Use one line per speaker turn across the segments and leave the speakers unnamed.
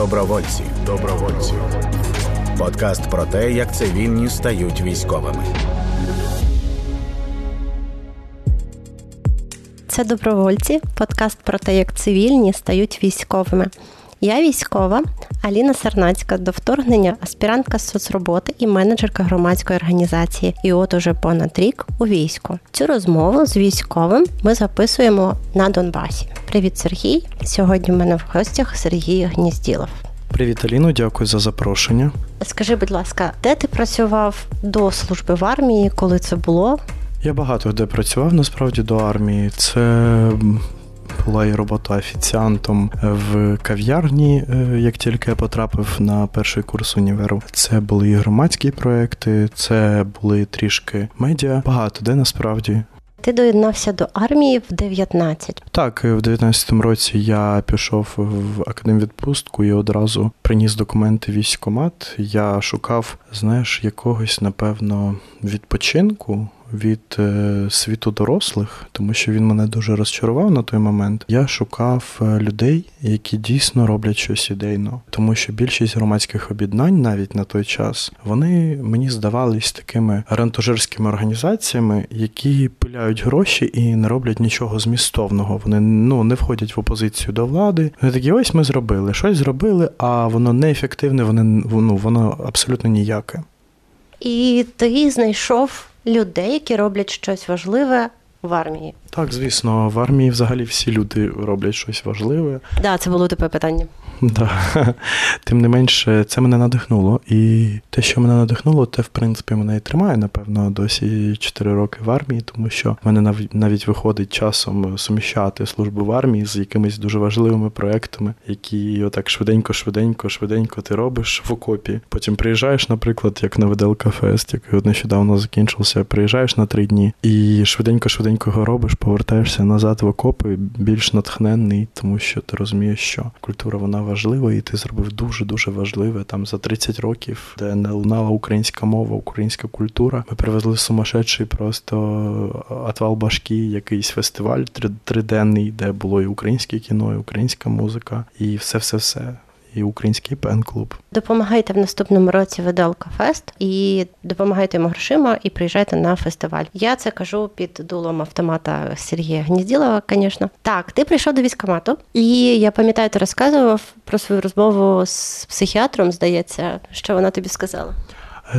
Добровольці. Добровольці. Подкаст про те, як цивільні стають військовими.
Це добровольці. Подкаст про те, як цивільні стають військовими. Я військова Аліна Сарнацька до вторгнення аспірантка з соцроботи і менеджерка громадської організації. І от уже понад рік у війську. Цю розмову з військовим ми записуємо на Донбасі. Привіт, Сергій! Сьогодні в мене в гостях Сергій Гнізділов.
Привіт, Аліно, дякую за запрошення.
Скажи, будь ласка, де ти працював до служби в армії, коли це було?
Я багато де працював насправді до армії. Це була і робота офіціантом в кав'ярні, е, як тільки я потрапив на перший курс універу. Це були і громадські проекти, це були трішки медіа. Багато де насправді.
Ти доєднався до армії в 19.
Так, в 19-му році я пішов в академвідпустку і одразу приніс документи військкомат. Я шукав, знаєш, якогось напевно відпочинку від е, світу дорослих, тому що він мене дуже розчарував на той момент. Я шукав е, людей, які дійсно роблять щось ідейно, тому що більшість громадських об'єднань, навіть на той час, вони мені здавались такими рентожерськими організаціями, які пиляють гроші і не роблять нічого змістовного. Вони ну не входять в опозицію до влади. Вони такі, ось ми зробили, щось зробили, а воно неефективне, воно ну, воно абсолютно ніяке.
І ти знайшов людей, які роблять щось важливе в армії.
Так, звісно, в армії взагалі всі люди роблять щось важливе.
Так, да, це було тебе питання.
Да. Тим не менше, це мене надихнуло. І те, що мене надихнуло, те, в принципі, мене і тримає, напевно, досі 4 роки в армії, тому що в мене навіть виходить часом суміщати службу в армії з якимись дуже важливими проектами, які отак швиденько, швиденько, швиденько ти робиш в окопі. Потім приїжджаєш, наприклад, як на ВДЛК Фест, який нещодавно закінчився, приїжджаєш на три дні і швиденько-швиденько його робиш, повертаєшся назад в окопи, більш натхненний, тому що ти розумієш, що культура вона важливе, і ти зробив дуже-дуже важливе. Там за 30 років, де не лунала українська мова, українська культура. Ми привезли сумасшедший просто атвал башки, якийсь фестиваль триденний, де було і українське кіно, і українська музика, і все-все-все і український пен-клуб.
Допомагайте в наступному році Видалка Фест і допомагайте йому грошима і приїжджайте на фестиваль. Я це кажу під дулом автомата Сергія Гнізділова, звісно. Так, ти прийшов до військкомату, і я пам'ятаю, ти розказував про свою розмову з психіатром. Здається, що вона тобі сказала.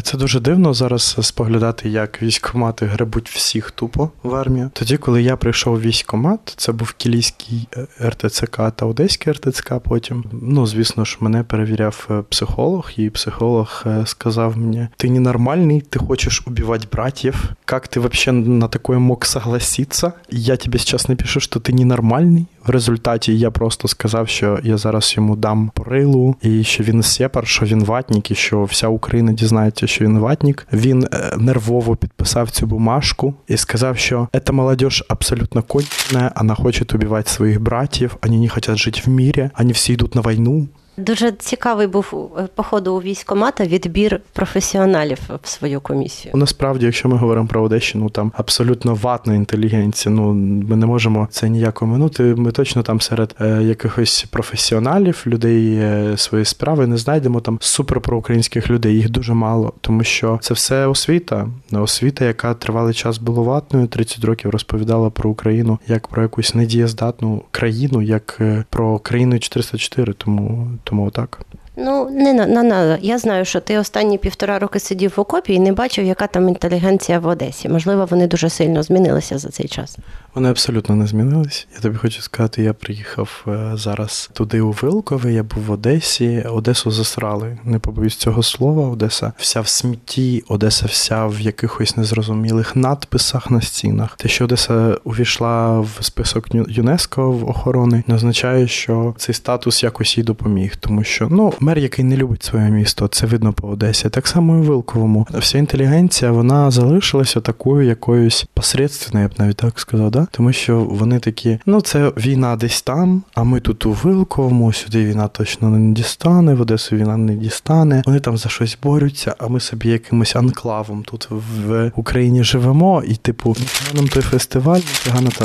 Це дуже дивно зараз споглядати, як військкомати гребуть всіх тупо в армію. Тоді, коли я прийшов в військкомат, це був Кілійський е, РТЦК та Одеський РТЦК. Потім, ну звісно ж, мене перевіряв е, психолог, і психолог е, сказав мені: ти ненормальний, ти хочеш убивати братів. Як ти взагалі на таке мог согласитися? Я тобі зараз напишу, що ти ненормальний. В результаті я просто сказав, що я зараз йому дам порилу, і що він сепар, що він ватник, і що вся Україна дізнається, що він ватник. Він е, нервово підписав цю бумажку і сказав, що ця молодь абсолютно кончена, вона хоче убивати своїх братів, вони не хочуть жити в мірі, вони всі йдуть на війну.
Дуже цікавий був е, походу у військкомата відбір професіоналів в свою комісію.
Насправді, якщо ми говоримо про Одещину, там абсолютно ватна інтелігенція. Ну ми не можемо це ніяко минути. Ми точно там серед е, якихось професіоналів, людей е, своєї справи не знайдемо там супер проукраїнських людей. Їх дуже мало, тому що це все освіта, освіта, яка тривалий час була ватною. 30 років розповідала про Україну як про якусь недієздатну країну, як е, про країну 404, Тому тому так.
Ну, не на, на, на я знаю, що ти останні півтора роки сидів в окопі і не бачив, яка там інтелігенція в Одесі. Можливо, вони дуже сильно змінилися за цей час.
Вони абсолютно не змінились. Я тобі хочу сказати, я приїхав е, зараз туди у Вилкове, я був в Одесі. Одесу засрали. Не побоюсь цього слова. Одеса вся в смітті, Одеса вся в якихось незрозумілих надписах на стінах. Те, що Одеса увійшла в список ЮНЕСКО в охорони, не означає, що цей статус якось їй допоміг, тому що ну мер, який не любить своє місто, це видно по Одесі. Так само і в Вилковому. Вся інтелігенція вона залишилася такою якоюсь посередственною, я б навіть так сказав. да? Да? тому що вони такі: ну це війна десь там, а ми тут у Вилковому, сюди війна точно не дістане, в Одесу війна не дістане. Вони там за щось борються, а ми собі якимось анклавом тут в Україні живемо. І, типу, нам той фестиваль,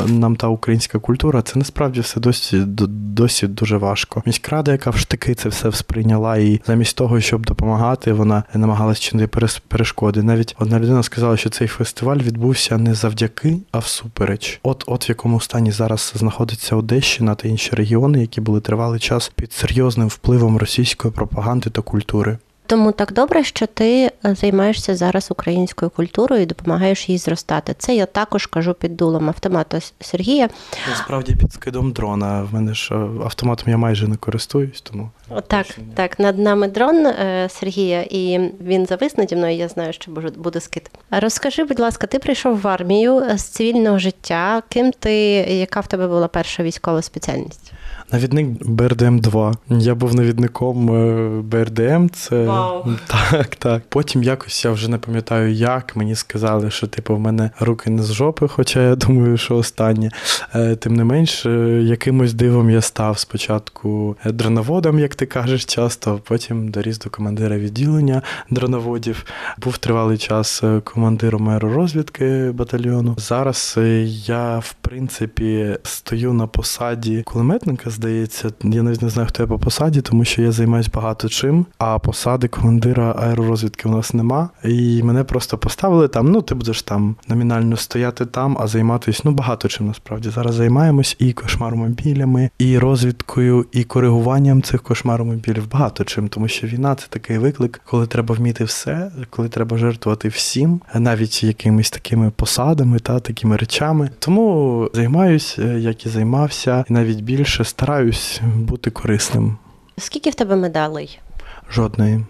нам та українська культура. Це насправді все досі досі дуже важко. Міськрада, яка в штики це все сприйняла, і замість того, щоб допомагати, вона намагалась чинити перешкоди. Навіть одна людина сказала, що цей фестиваль відбувся не завдяки, а всупереч. От, от в якому стані зараз знаходиться Одещина та інші регіони, які були тривалий час під серйозним впливом російської пропаганди та культури.
Тому так добре, що ти е, займаєшся зараз українською культурою і допомагаєш їй зростати. Це я також кажу під дулом автомату Сергія.
Насправді під скидом дрона. В мене ж е, автоматом я майже не користуюсь, тому
так, так. Над нами дрон е, Сергія, і він завис наді мною. Я знаю, що буде скид. Розкажи, будь ласка, ти прийшов в армію з цивільного життя. Ким ти, яка в тебе була перша військова спеціальність?
Навідник БРДМ 2. Я був навідником е, БРДМ. Це
Вау.
так, так. Потім якось я вже не пам'ятаю, як мені сказали, що типу в мене руки не з жопи, хоча я думаю, що останнє. Е, тим не менш, е, якимось дивом я став спочатку дроноводом, як ти кажеш, часто. Потім доріс до командира відділення дроноводів. Був тривалий час командиром аеророзвідки батальйону. Зараз я в принципі стою на посаді кулеметника здається. Я навіть не знаю, хто я по посаді, тому що я займаюся багато чим, а посади командира аеророзвідки у нас нема. І мене просто поставили там. Ну, ти будеш там номінально стояти там, а займатися ну багато чим насправді. Зараз займаємось і кошмаромобілями, і розвідкою, і коригуванням цих кошмаромобілів. Багато чим, тому що війна це такий виклик, коли треба вміти все, коли треба жертвувати всім, навіть якимись такими посадами та такими речами. Тому займаюсь, е, як і займався, і навіть більше стараюсь бути корисним.
Скільки в тебе медалей?
Жодної.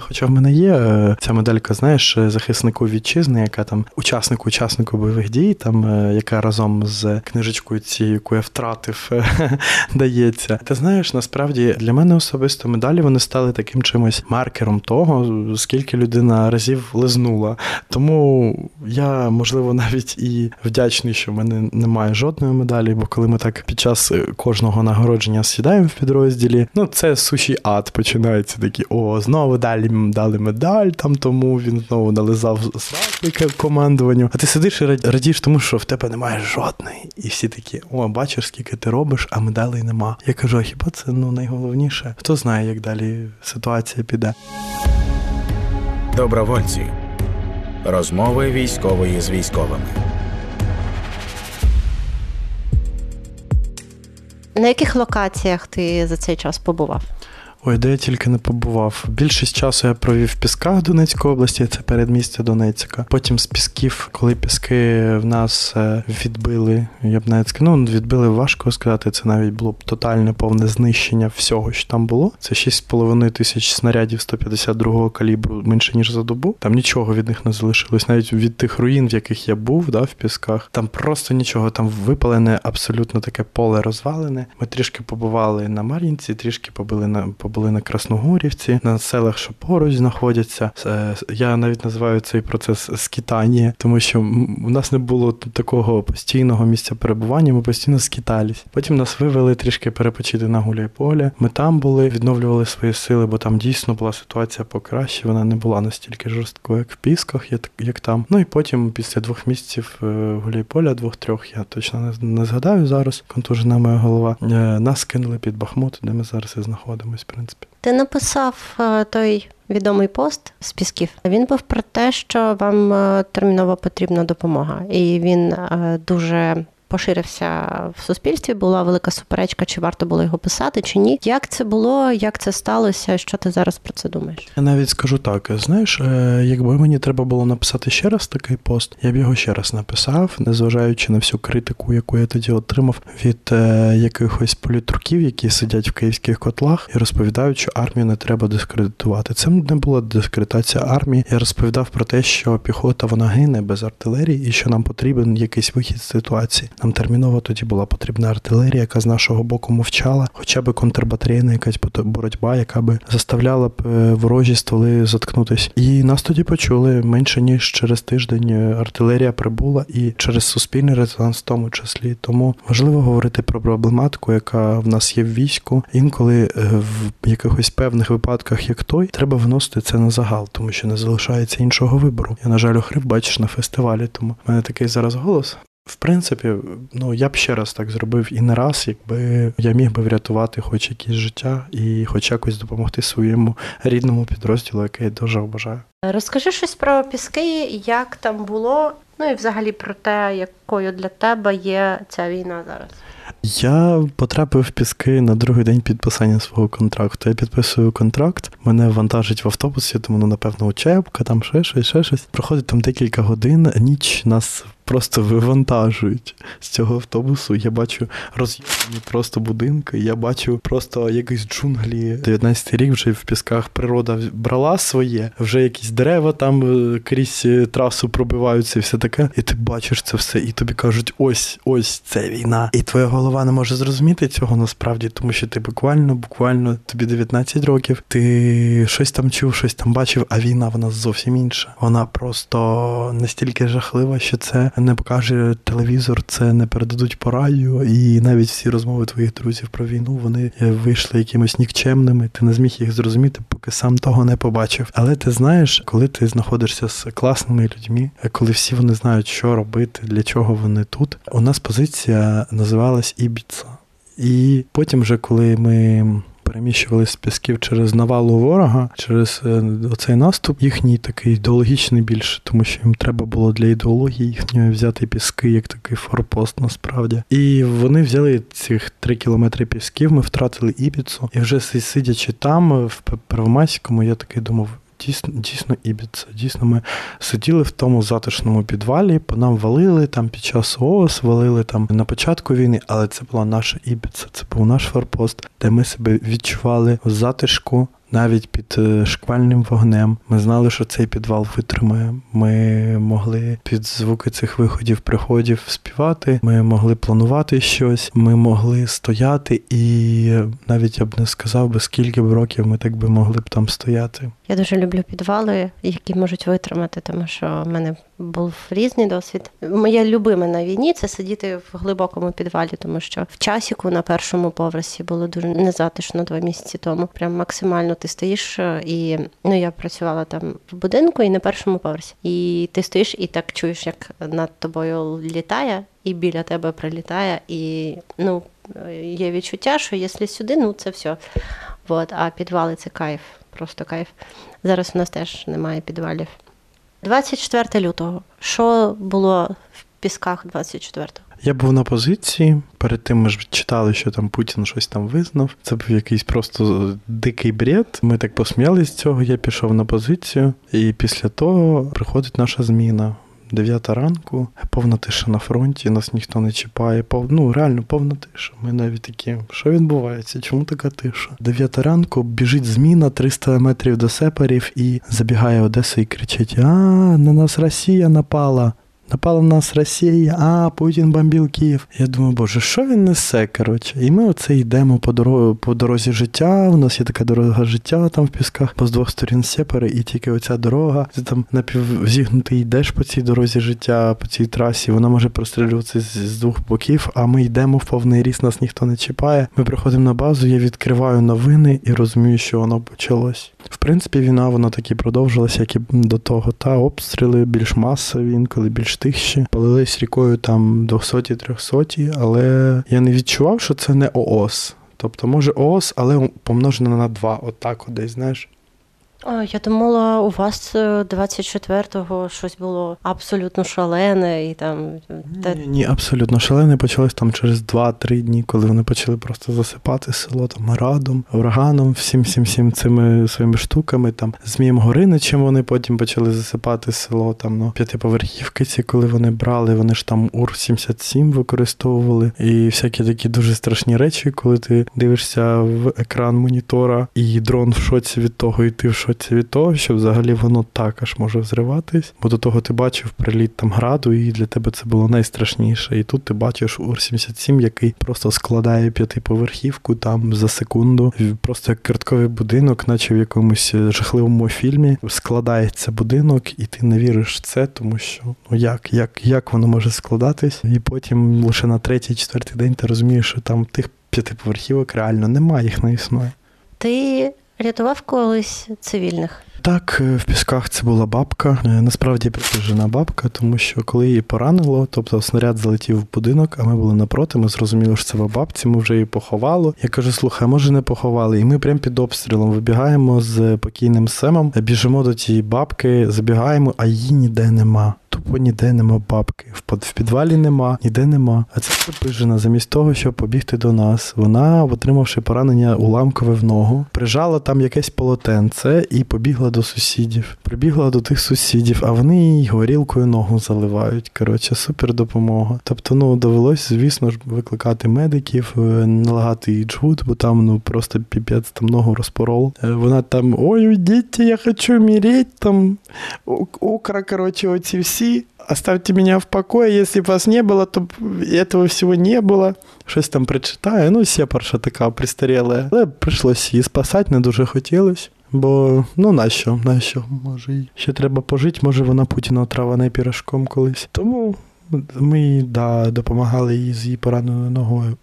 Хоча в мене є е, ця медалька, знаєш, е, захиснику вітчизни, яка там учаснику учаснику бойових дій, там е, яка разом з книжечкою цією, яку я втратив, дається. Ти знаєш, насправді для мене особисто медалі вони стали таким чимось маркером того, скільки людина разів лизнула. Тому я, можливо, навіть і вдячний, що в мене немає жодної медалі, бо коли ми так під час кожного нагородження сідаємо в підрозділі, ну це суші ад починається такі, о, знову далі дали медаль там тому, він знову нализав сраки командуванню. А ти сидиш і радієш тому, що в тебе немає жодної. І всі такі, о, бачиш, скільки ти робиш, а медалей нема. Я кажу, а хіба це ну найголовніше? Хто знає, як далі ситуація піде?
Добровольці. Розмови військової з військовими.
На яких локаціях ти за цей час побував?
Ой, де я тільки не побував. Більшість часу я провів в Пісках Донецької області, це передмістя Донецька. Потім з Пісків, коли Піски в нас е, відбили, я б навіть сказав, ну відбили важко сказати. Це навіть було б тотальне повне знищення всього, що там було. Це 6,5 тисяч снарядів 152-го калібру менше ніж за добу. Там нічого від них не залишилось, навіть від тих руїн, в яких я був, да, в Пісках. Там просто нічого, там випалене абсолютно таке поле розвалене. Ми трішки побували на Мар'їнці, трішки побили на були на Красногорівці, на селах, що поруч знаходяться. Я навіть називаю цей процес скитання, тому що у нас не було такого постійного місця перебування. Ми постійно скитались. Потім нас вивели трішки перепочити на Гуляйполі. Ми там були, відновлювали свої сили, бо там дійсно була ситуація покраще. Вона не була настільки жорсткою, як в Пісках, як там. Ну і потім, після двох місяців е, Гуляйполя, двох-трьох, я точно не, не згадаю зараз. Контужена моя голова. Е, нас кинули під Бахмут, де ми зараз і знаходимось принципі.
Ти написав е, той відомий пост з Пісків. Він був про те, що вам е, терміново потрібна допомога, і він е, дуже поширився в суспільстві. Була велика суперечка, чи варто було його писати, чи ні. Як це було, як це сталося? Що ти зараз про це думаєш?
Я навіть скажу так: знаєш, е, якби мені треба було написати ще раз такий пост, я б його ще раз написав, незважаючи на всю критику, яку я тоді отримав від е, якихось політруків, які сидять в київських котлах, і розповідають, що армію не треба дискредитувати. Це не була дискредитація армії. Я розповідав про те, що піхота вона гине без артилерії, і що нам потрібен якийсь вихід з ситуації. Нам терміново тоді була потрібна артилерія, яка з нашого боку мовчала, хоча б контрбатарейна якась боротьба, яка би заставляла б е, ворожі стволи заткнутись. І нас тоді почули менше ніж через тиждень. Е, артилерія прибула і через суспільний резонанс, в тому числі. Тому важливо говорити про проблематику, яка в нас є в війську. Інколи е, в якихось певних випадках, як той, треба виносити це на загал, тому що не залишається іншого вибору. Я на жаль охрип бачиш на фестивалі, тому в мене такий зараз голос. В принципі, ну я б ще раз так зробив і не раз, якби я міг би врятувати хоч якесь життя і хоч якось допомогти своєму рідному підрозділу, який я дуже обажаю.
Розкажи щось про піски, як там було, ну і взагалі про те, якою для тебе є ця війна зараз.
Я потрапив в піски на другий день підписання свого контракту. Я підписую контракт, мене вантажить в автобусі, тому ну, напевно учебка, там ще щось, ще щось. Проходить там декілька годин, ніч нас просто вивантажують з цього автобусу. Я бачу роз'єднані просто будинки. Я бачу просто якісь джунглі. 19 рік вже в пісках природа брала своє, вже якісь дерева там е, крізь е, трасу пробиваються, і все таке. І ти бачиш це все, і тобі кажуть, ось ось це війна. І твоя голова не може зрозуміти цього насправді, тому що ти буквально, буквально тобі 19 років, ти щось там чув, щось там бачив, а війна вона зовсім інша. Вона просто настільки жахлива, що це не покаже телевізор, це не передадуть по радіо, і навіть всі розмови твоїх друзів про війну вони вийшли якимось нікчемними. Ти не зміг їх зрозуміти, поки сам того не побачив. Але ти знаєш, коли ти знаходишся з класними людьми, коли всі вони знають, що робити, для чого вони тут. У нас позиція називалась Ібіца. І потім, вже коли ми переміщувалися з пісків через навалу ворога, через е, оцей наступ, їхній такий ідеологічний більше, тому що їм треба було для ідеології їхньої взяти піски як такий форпост, насправді. І вони взяли цих три кілометри пісків. Ми втратили Ібіцу, і вже сидячи там, в Первомайському, я такий думав дійсно дійсно ібіца. Дійсно, ми сиділи в тому затишному підвалі, по нам валили там під час ООС, валили там на початку війни, але це була наша ібіца, це був наш форпост, де ми себе відчували в затишку навіть під е, шквальним вогнем. Ми знали, що цей підвал витримає. Ми могли під звуки цих виходів, приходів співати. Ми могли планувати щось, ми могли стояти, і навіть я б не сказав би, скільки б років ми так би могли б там стояти.
Я дуже люблю підвали, які можуть витримати, тому що в мене був різний досвід. Моє любиме на війні це сидіти в глибокому підвалі, тому що в часіку на першому поверсі було дуже незатишно два місяці тому. Прям максимально ти стоїш е, і ну я працювала там в будинку і на першому поверсі. І ти стоїш і так чуєш, як над тобою літає, і біля тебе прилітає, і ну є відчуття, що якщо сюди, ну це все. От, а підвали це кайф, просто кайф. Зараз у нас теж немає підвалів. 24 лютого. Що було в пісках 24-го?
Я був на позиції. Перед тим ми ж читали, що там Путін щось там визнав. Це був якийсь просто дикий бред. Ми так посміялись з цього. Я пішов на позицію, і після того приходить наша зміна. Дев'ята ранку, повна тиша на фронті, нас ніхто не чіпає. Пов... Ну, реально повна тиша. Ми навіть такі, що відбувається? Чому така тиша? Дев'ята ранку біжить зміна 300 метрів до сепарів і забігає Одеса і кричить: А, на нас Росія напала. Напала на нас Росія, а Путін бомбив Київ. Я думаю, боже, що він несе? коротше? І ми оце йдемо по дорозі, по дорозі життя. У нас є така дорога життя там в пісках, по з двох сторін сепари, і тільки оця дорога. Ти там напівзігнутий йдеш по цій дорозі життя, по цій трасі. Вона може прострілюватися з, з двох боків, а ми йдемо в повний ріст, нас ніхто не чіпає. Ми приходимо на базу, я відкриваю новини і розумію, що воно почалось. В принципі, війна вона так і продовжилася, як і до того. Та обстріли більш масові, інколи більш тихші. Палились рікою там 200-300, але я не відчував, що це не ООС. Тобто, може ООС, але помножено на два, отак, от десь, знаєш.
Я думала, у вас 24-го е, щось було абсолютно шалене і там.
Ні, ні, абсолютно шалене почалось там через 2-3 дні, коли вони почали просто засипати село там радом, ураганом, всім всім всім цими своїми штуками. Там Змієм Гориничем вони потім почали засипати село. Там ну, п'ятиповерхівки ці, коли вони брали, вони ж там УР-77 використовували. І всякі такі дуже страшні речі, коли ти дивишся в екран монітора, і дрон в шоці від того, і ти в шоці шоці від того, що взагалі воно так аж може взриватись, бо до того ти бачив приліт там граду, і для тебе це було найстрашніше. І тут ти бачиш Ур-77, який просто складає п'ятиповерхівку там за секунду, просто як картковий будинок, наче в якомусь жахливому фільмі, складається будинок, і ти не віриш в це, тому що ну як, як, як воно може складатись, і потім лише на третій, четвертий день ти розумієш, що там тих п'ятиповерхівок реально немає, їх не існує.
Ти рятував колись цивільних?
Так, е, в пісках це була бабка. Е, насправді притяжена бабка, тому що коли її поранило, тобто снаряд залетів в будинок, а ми були напроти. Ми зрозуміли, що це в бабці, ми вже її поховали. Я кажу, слухай, може не поховали? І ми прямо під обстрілом вибігаємо з покійним семом, біжимо до тієї бабки, забігаємо, а її ніде нема тупо ніде нема бабки. В підвалі нема, ніде нема. А це припижена, замість того, щоб побігти до нас. Вона, отримавши поранення уламкове в ногу, прижала там якесь полотенце і побігла до сусідів. Прибігла до тих сусідів, а вони їй горілкою ногу заливають. Коротше, супер допомога. Тобто, ну довелось, звісно ж, викликати медиків, е, налагати їй джгут, бо там ну просто піпець там ногу розпорол. Е, вона там ой, уйдіть, я хочу міріть, там окра, коротше, оці всі оставьте меня в покое, если вас не было, то этого всего не было. Щось там прочитаю. Ну, сепарша така пристаріла. Але прийшлося її спасати, не дуже хотілося. Бо ну нащо? Нащо? Може, ще треба пожити, може вона Путіна отравана пірашком колись. Тому ми да, допомагали їй з її пораненою ногою.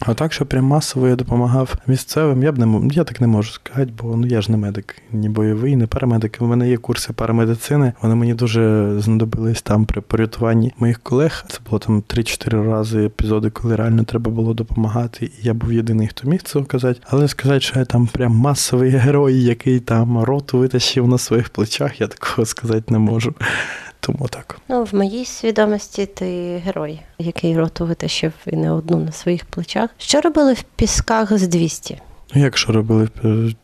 А так, що прям масово я допомагав місцевим, я б не я так не можу сказати, бо ну я ж не медик, ні бойовий, ні парамедик. У мене є курси парамедицини. Вони мені дуже знадобились там при порятуванні моїх колег. Це було там 3-4 рази епізоди, коли реально треба було допомагати. І я був єдиний, хто міг це сказати. Але сказати, що я там прям масовий герой, який там роту витащив на своїх плечах, я такого сказати не можу. Тому так.
Ну, в моїй свідомості ти герой, який роту витащив і не одну на своїх плечах. Що робили в пісках з 200?
Ну, як що робили?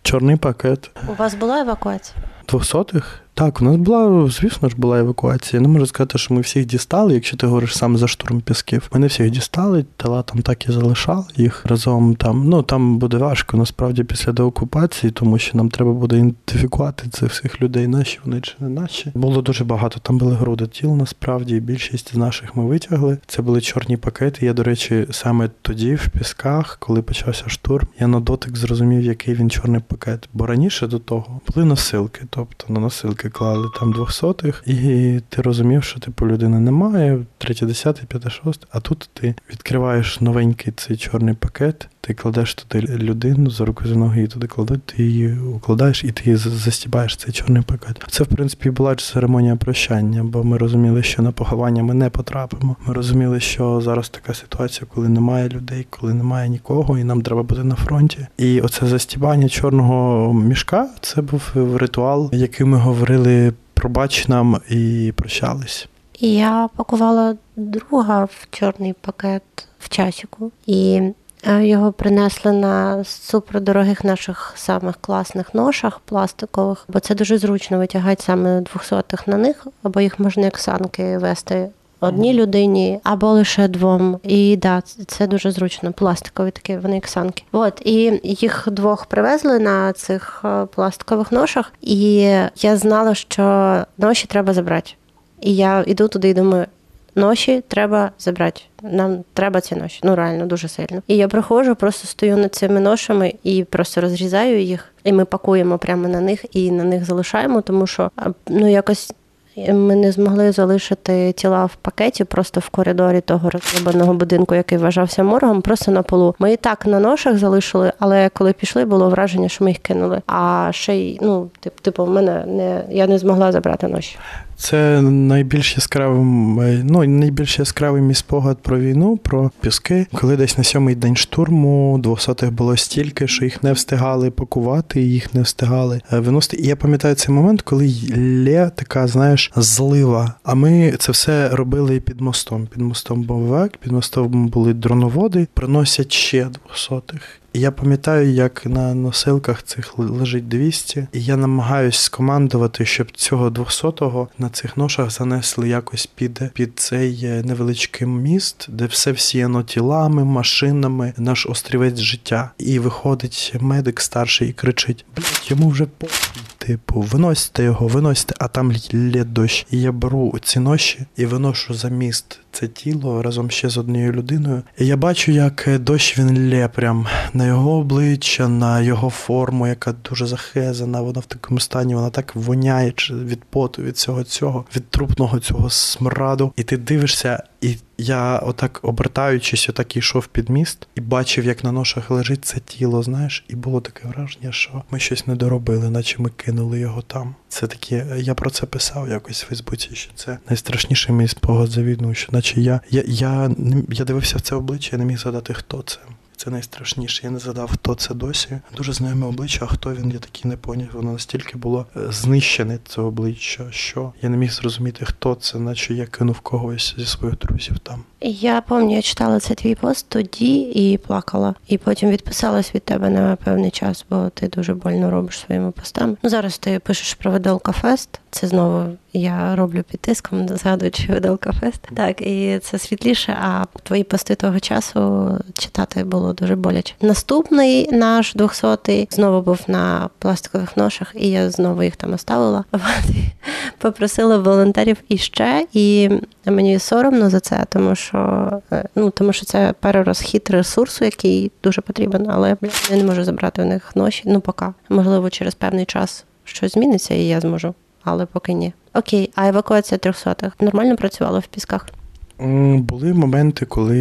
Чорний пакет.
У вас була евакуація?
Двохсотих? Так, у нас була, звісно ж, була евакуація. Не можу сказати, що ми всіх дістали, якщо ти говориш сам за штурм пісків. Ми не всіх дістали, тіла там так і залишали їх разом там. Ну там буде важко насправді після деокупації, тому що нам треба буде ідентифікувати цих всіх людей, наші вони чи не наші. Було дуже багато. Там були груди тіл, насправді, більшість з наших ми витягли. Це були чорні пакети. Я, до речі, саме тоді, в пісках, коли почався штурм, я на дотик зрозумів, який він чорний пакет. Бо раніше до того були носилки, тобто на носилки клали там двохсотих, і ти розумів, що типу людини немає, третє, десяте, п'яте, шосте, а тут ти відкриваєш новенький цей чорний пакет, ти кладеш туди людину за руку за ноги, і туди кладуть, ти її укладаєш і ти її застібаєш цей чорний пакет. Це, в принципі, була церемонія прощання, бо ми розуміли, що на поховання ми не потрапимо. Ми розуміли, що зараз така ситуація, коли немає людей, коли немає нікого, і нам треба бути на фронті. І оце застібання чорного мішка це був ритуал, який ми говорили пробач нам і прощались.
Я пакувала друга в чорний пакет в часіку, і його принесли на супердорогих наших самих класних ношах пластикових, бо це дуже зручно витягати саме двохсотих на них, або їх можна як санки вести. Одній людині або лише двом. І да, це дуже зручно. Пластикові такі вони як санки. От і їх двох привезли на цих е, пластикових ношах, і я знала, що ноші треба забрати. І я йду туди і думаю, ноші треба забрати. Нам треба ці ноші. Ну реально дуже сильно. І я приходжу, просто стою над цими ношами і просто розрізаю їх. І ми пакуємо прямо на них і на них залишаємо, тому що ну якось ми не змогли залишити тіла в пакеті, просто в коридорі того розробленого будинку, який вважався моргом, просто на полу. Ми і так на ношах залишили, але коли пішли, було враження, що ми їх кинули. А ще й ну, типу, в мене не я не змогла забрати ноші.
Це найбільш яскравий, ну найбільш яскравий мій спогад про війну, про піски. Коли десь на сьомий день штурму двохсотих було стільки, що їх не встигали пакувати, їх не встигали е, виносити. І я пам'ятаю цей момент, коли є така, знаєш, злива. А ми це все робили під мостом. Під мостом був век, під мостом були дроноводи, приносять ще двохсотих. Я пам'ятаю, як на носилках цих лежить 200, і я намагаюсь скомандувати, щоб цього 200-го на цих ношах занесли якось під під цей е, невеличкий міст, де все всіяно тілами, машинами, наш острівець життя. І виходить медик старший і кричить: блять, йому вже похуй типу, виносьте його, виносьте, а там лє дощ. І я беру ці ноші і виношу за міст це тіло разом ще з однією людиною. І я бачу, як дощ він лє прям на його обличчя, на його форму, яка дуже захезана. Вона в такому стані, вона так воняє від поту, від цього цього, від трупного цього смраду. І ти дивишся, і я, отак обертаючись, отак йшов під міст і бачив, як на ношах лежить це тіло, знаєш, і було таке враження, що ми щось не доробили, наче ми кинули його там. Це таке, я про це писав якось в Фейсбуці, що це найстрашніший мій спогад за війну, що наче я я, я, я дивився в це обличчя, я не міг згадати, хто це. Це найстрашніше. Я не задав, хто це досі. Дуже знайоме обличчя, а хто він, я такий не поняв. Воно настільки було е, знищене, це обличчя, що я не міг зрозуміти, хто це, наче я кинув когось зі своїх друзів там.
Я пам'ятаю, я читала цей твій пост тоді і плакала, і потім відписалась від тебе на певний час, бо ти дуже больно робиш своїми постами. Ну зараз ти пишеш про Виделка Фест. Це знову я роблю під тиском, згадуючи Виделка Фест. Так, і це світліше. А твої пости того часу читати було дуже боляче. Наступний наш двохсотий знову був на пластикових ношах, і я знову їх там оставила. Попросила волонтерів іще, і мені соромно за це, тому що е, ну тому що це перерозхід ресурсу, який дуже потрібен, але я не можу забрати у них ноші. Ну поки можливо через певний час щось зміниться, і я зможу, але поки ні. Окей, а евакуація трьохсотих нормально працювала в пісках.
Були моменти, коли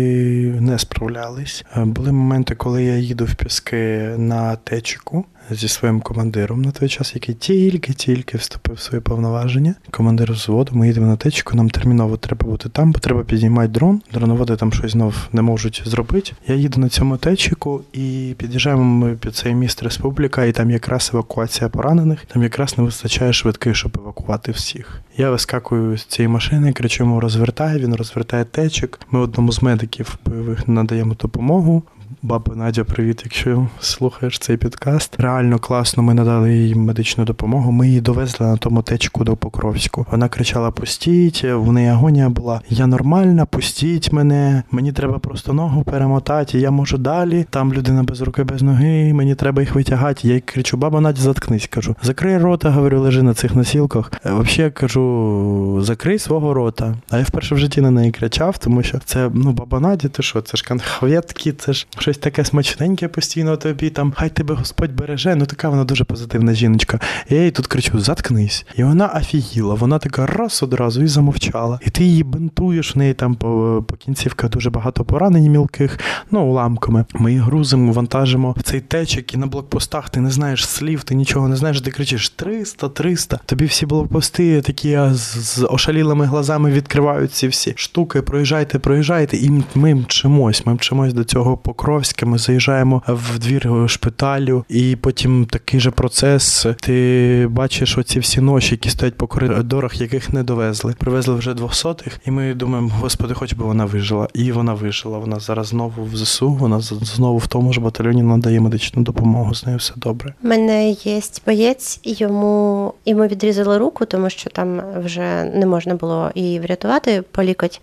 не справлялись. Е, були моменти, коли я їду в піски на течіку зі своїм командиром на той час, який тільки-тільки вступив в свої повноваження. Командир взводу, ми їдемо на течку, нам терміново треба бути там, бо треба підіймати дрон. Дроноводи там щось знов не можуть зробити. Я їду на цьому течіку і під'їжджаємо ми під цей міст Республіка, і там якраз евакуація поранених. Там якраз не вистачає швидких, щоб евакувати всіх. Я вискакую з цієї машини, кричу йому розвертає, він розвертає течик. Ми одному з медиків бойових надаємо допомогу. Баба Надя, привіт, якщо слухаєш цей підкаст. Реально класно. Ми надали їй медичну допомогу. Ми її довезли на тому течку до Покровську. Вона кричала: Пустіть, в неї агонія була. Я нормальна, пустіть мене. Мені треба просто ногу перемотати. Я можу далі. Там людина без руки, без ноги. Мені треба їх витягати. Я їй кричу: Баба Надя, заткнись. Кажу, закрий рота, говорю, лежи на цих носілках. Е, взагалі кажу, закрий свого рота. А я вперше в житті на неї кричав, тому що це ну баба Надя, ти що? Це ж конхветки, це ж щось таке смачненьке постійно тобі, там хай тебе Господь береже. Ну така вона дуже позитивна жіночка. Я їй тут кричу: заткнись. І вона офігіла, вона така раз одразу і замовчала. І ти її бинтуєш, в неї там по, по кінцівках дуже багато поранень мілких, ну, уламками. Ми її грузимо, вантажимо в цей течик, і на блокпостах ти не знаєш слів, ти нічого не знаєш, ти кричиш 300, 300. Тобі всі блокпости такі з, ошалілими глазами відкривають ці всі штуки. Проїжджайте, проїжджайте, і ми мчимось. Ми мчимось до цього покровського. Покровське, ми заїжджаємо в двір шпиталю, і потім такий же процес. Ти бачиш оці всі ноші, які стоять по коридорах, яких не довезли. Привезли вже двохсотих, і ми думаємо, господи, хоч би вона вижила. І вона вижила. Вона зараз знову в ЗСУ. Вона знову в тому ж батальйоні надає медичну допомогу. З нею все добре.
У мене є боєць, йому йому відрізали руку, тому що там вже не можна було її врятувати. Полікоть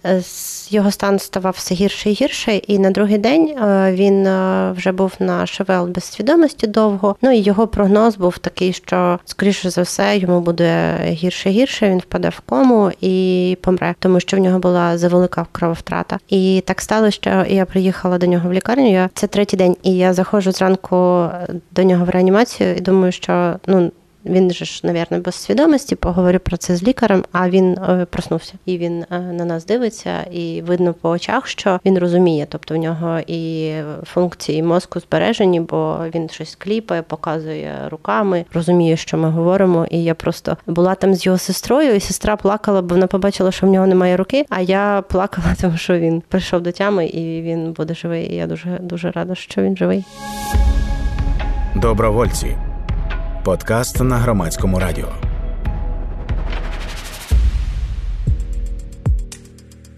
його стан ставав все гірше і гірше. І на другий день е, він е, вже був на ШВЛ без свідомості довго. Ну і його прогноз був такий, що скоріше за все йому буде гірше гірше. Він впаде в кому і помре, тому що в нього була завелика крововтрата. І так стало, що я приїхала до нього в лікарню. Я це третій день, і я заходжу зранку до нього в реанімацію і думаю, що ну. Він же ж, навірно, без свідомості поговорю про це з лікарем, а він е, проснувся і він е, на нас дивиться, і видно по очах, що він розуміє. Тобто в нього і функції мозку збережені, бо він щось кліпає, показує руками, розуміє, що ми говоримо. І я просто була там з його сестрою, і сестра плакала, бо вона побачила, що в нього немає руки. А я плакала, тому що він прийшов до тями і він буде живий. І Я дуже дуже рада, що він живий.
Добровольці. Подкаст на громадському радіо.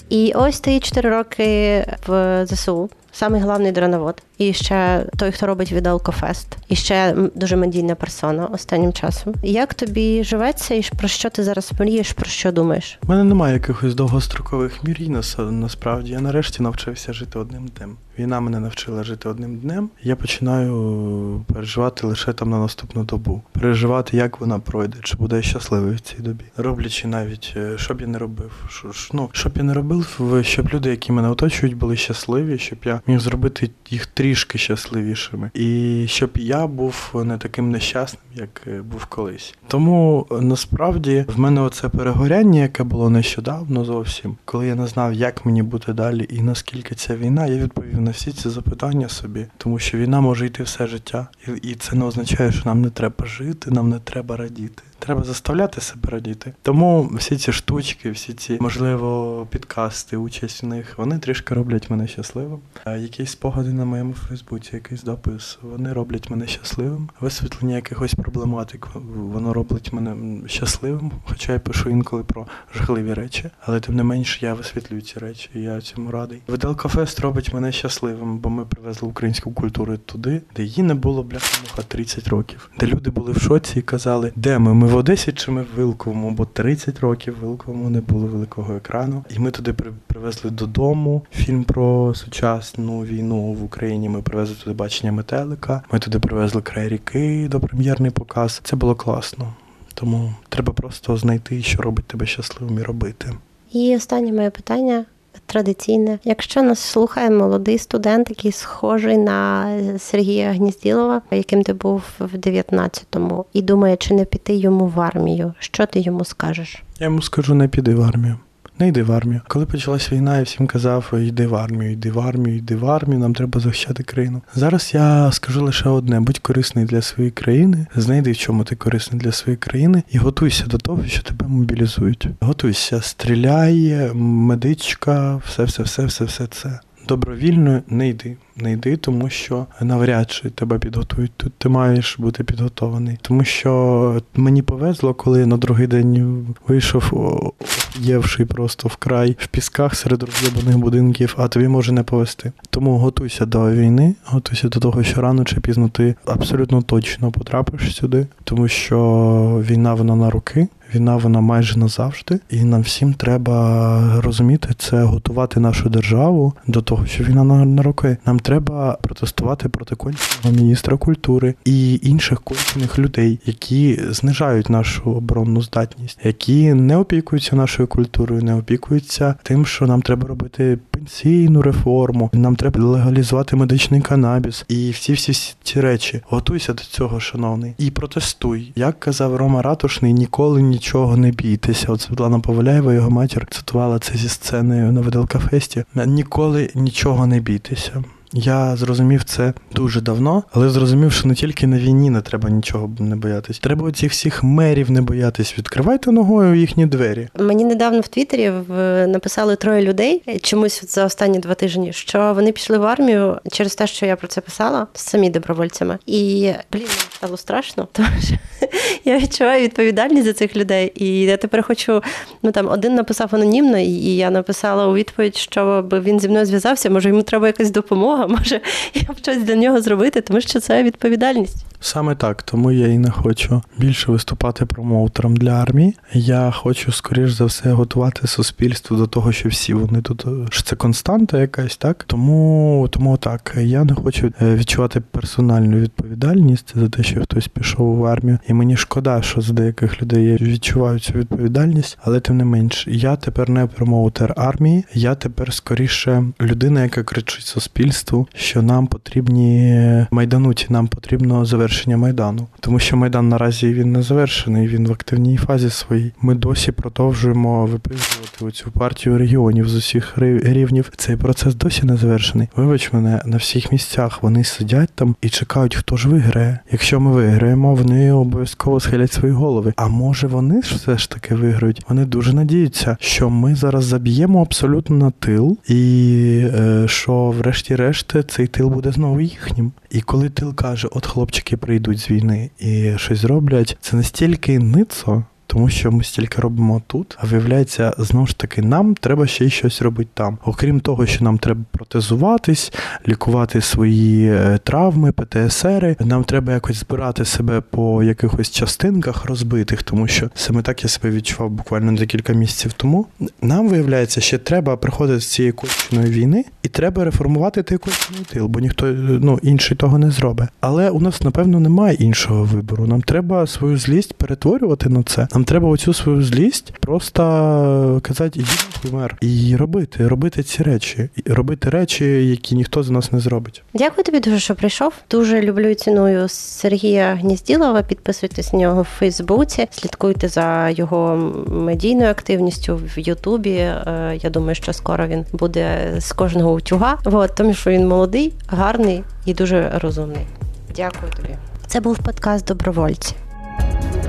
І ось ти 4 роки в ЗСУ. Самий головний дроновод. І ще той, хто робить відеокофест. І ще дуже медійна персона останнім часом. Як тобі живеться, і про що ти зараз мрієш, про що думаєш?
У мене немає якихось довгострокових мрій насправді. Я нарешті навчився жити одним днем. Війна мене навчила жити одним днем. Я починаю переживати лише там на наступну добу. Переживати, як вона пройде, чи буде я щасливий в цій добі. Роблячи навіть, е, що б я не робив. Що, ж, ну, що я не робив, щоб люди, які мене оточують, були щасливі, щоб я міг зробити їх трішки щасливішими. І щоб я був не таким нещасним, як е, був колись. Тому е, насправді в мене оце перегоряння, яке було нещодавно зовсім, коли я не знав, як мені бути далі і наскільки ця війна, я відповів на всі ці запитання собі, тому що війна може йти все життя, і, і це не означає, що нам не треба жити, нам не треба радіти. Треба заставляти себе радіти. Тому всі ці штучки, всі ці, можливо, підкасти, участь в них, вони трішки роблять мене щасливим. Якісь спогади на моєму Фейсбуці, якийсь допис, вони роблять мене щасливим. Висвітлення якихось проблематик, воно робить мене щасливим. Хоча я пишу інколи про жахливі речі, але тим не менш я висвітлюю ці речі, і я цьому радий. Виделка Фест робить мене щасливим, бо ми привезли українську культуру туди, де її не було бляха 30 років, де люди були в шоці і казали, де ми? Ми в Одесі чи ми в Вилковому? Бо 30 років в Вилковому не було великого екрану. І ми туди при- привезли додому фільм про сучасну війну в Україні. Ми привезли туди бачення метелика. Ми туди привезли край ріки до прем'єрний показ. Це було класно. Тому треба просто знайти, що робить тебе щасливим і робити.
І останнє моє питання традиційне. Якщо нас слухає молодий студент, який схожий на Сергія Гнізділова, яким ти був в 19-му, і думає, чи не піти йому в армію, що ти йому скажеш?
Я йому скажу, не піди в армію. Не йди в армію. Коли почалась війна, я всім казав, йди в армію, йди в армію, йди в армію, нам треба захищати країну. Зараз я скажу лише одне: будь корисний для своєї країни, знайди, в чому ти корисний для своєї країни, і готуйся до того, що тебе мобілізують. Готуйся, стріляй, медичка, все, все, все, все, все це. Добровільно не йди. Не йди, тому що навряд чи тебе підготують. Тут ти маєш бути підготований. Тому що мені повезло, коли на другий день вийшов о, євший просто в край в пісках серед роз'єбаних будинків, а тобі може не повести. Тому готуйся до війни, готуйся до того, що рано чи пізно ти абсолютно точно потрапиш сюди, тому що війна вона на руки. Війна вона майже назавжди, і нам всім треба розуміти це, готувати нашу державу до того, що війна на, на роки. Нам треба протестувати проти конченого міністра культури і інших кончених людей, які знижають нашу оборонну здатність, які не опікуються нашою культурою, не опікуються тим, що нам треба робити пенсійну реформу, нам треба легалізувати медичний канабіс і всі всі ці речі. Готуйся до цього, шановний, і протестуй. Як казав Рома Ратушний, ніколи нічого не бійтеся. От Світлана Поваляєва, його матір, цитувала це зі сцени на Виделка Фесті. Ніколи нічого не бійтеся. Я зрозумів це дуже давно, але зрозумів, що не тільки на війні не треба нічого не боятись. Треба оцих всіх мерів не боятись. Відкривайте ногою їхні двері.
Мені недавно в Твіттері написали троє людей чомусь за останні два тижні, що вони пішли в армію через те, що я про це писала, самі добровольцями. І блін, стало страшно, тому що я відчуваю відповідальність за цих людей. І я тепер хочу. Ну там один написав анонімно, і я написала у відповідь, що би він зі мною зв'язався. Може, йому треба якась допомога, може я б щось для нього зробити, тому що це відповідальність.
Саме так, тому я і не хочу більше виступати промоутером для армії. Я хочу, скоріш за все, готувати суспільство до того, що всі вони тут що це константа якась, так тому, тому так я не хочу е, відчувати персональну відповідальність за те, що хтось пішов в армію. І мені шкода, що з деяких людей відчуваю цю відповідальність, але тим не менш, я тепер не промоутер армії, я тепер скоріше людина, яка кричить суспільству, що нам потрібні майдануті, нам потрібно завершення майдану, тому що майдан наразі він не завершений, він в активній фазі своїй. Ми досі продовжуємо виписувати цю партію регіонів з усіх рівнів. Цей процес досі не завершений. Вибач мене на всіх місцях. Вони сидять там і чекають, хто ж виграє. Якщо ми виграємо, вони обов'язково схилять свої голови. А може вони ж все ж таки виграють? Вони дуже надіються, що ми зараз заб'ємо абсолютно на тил, і е, що, врешті-решт, цей тил буде знову їхнім. І коли тил каже, от хлопчики прийдуть з війни і щось зроблять, це настільки ницо. Тому що ми стільки робимо тут, а виявляється, знову ж таки, нам треба ще й щось робити там. Окрім того, що нам треба протезуватись, лікувати свої е, травми, ПТСРи. Нам треба якось збирати себе по якихось частинках розбитих, тому що саме так я себе відчував буквально декілька місяців тому. Нам виявляється, ще треба приходити з цієї конченої війни, і треба реформувати той кончений тил, бо ніхто ну інший того не зробить. Але у нас напевно немає іншого вибору. Нам треба свою злість перетворювати на це. Нам треба оцю свою злість просто казати, іди мер і робити, робити ці речі, і робити речі, які ніхто з нас не зробить.
Дякую тобі дуже, що прийшов. Дуже люблю і ціную Сергія Гнізділова. Підписуйтесь на нього в Фейсбуці, слідкуйте за його медійною активністю в Ютубі. Е, я думаю, що скоро він буде з кожного утюга. От, тому що він молодий, гарний і дуже розумний. Дякую тобі. Це був подкаст Добровольці.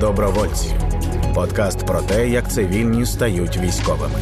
Добровольці. Подкаст про те, як цивільні стають військовими.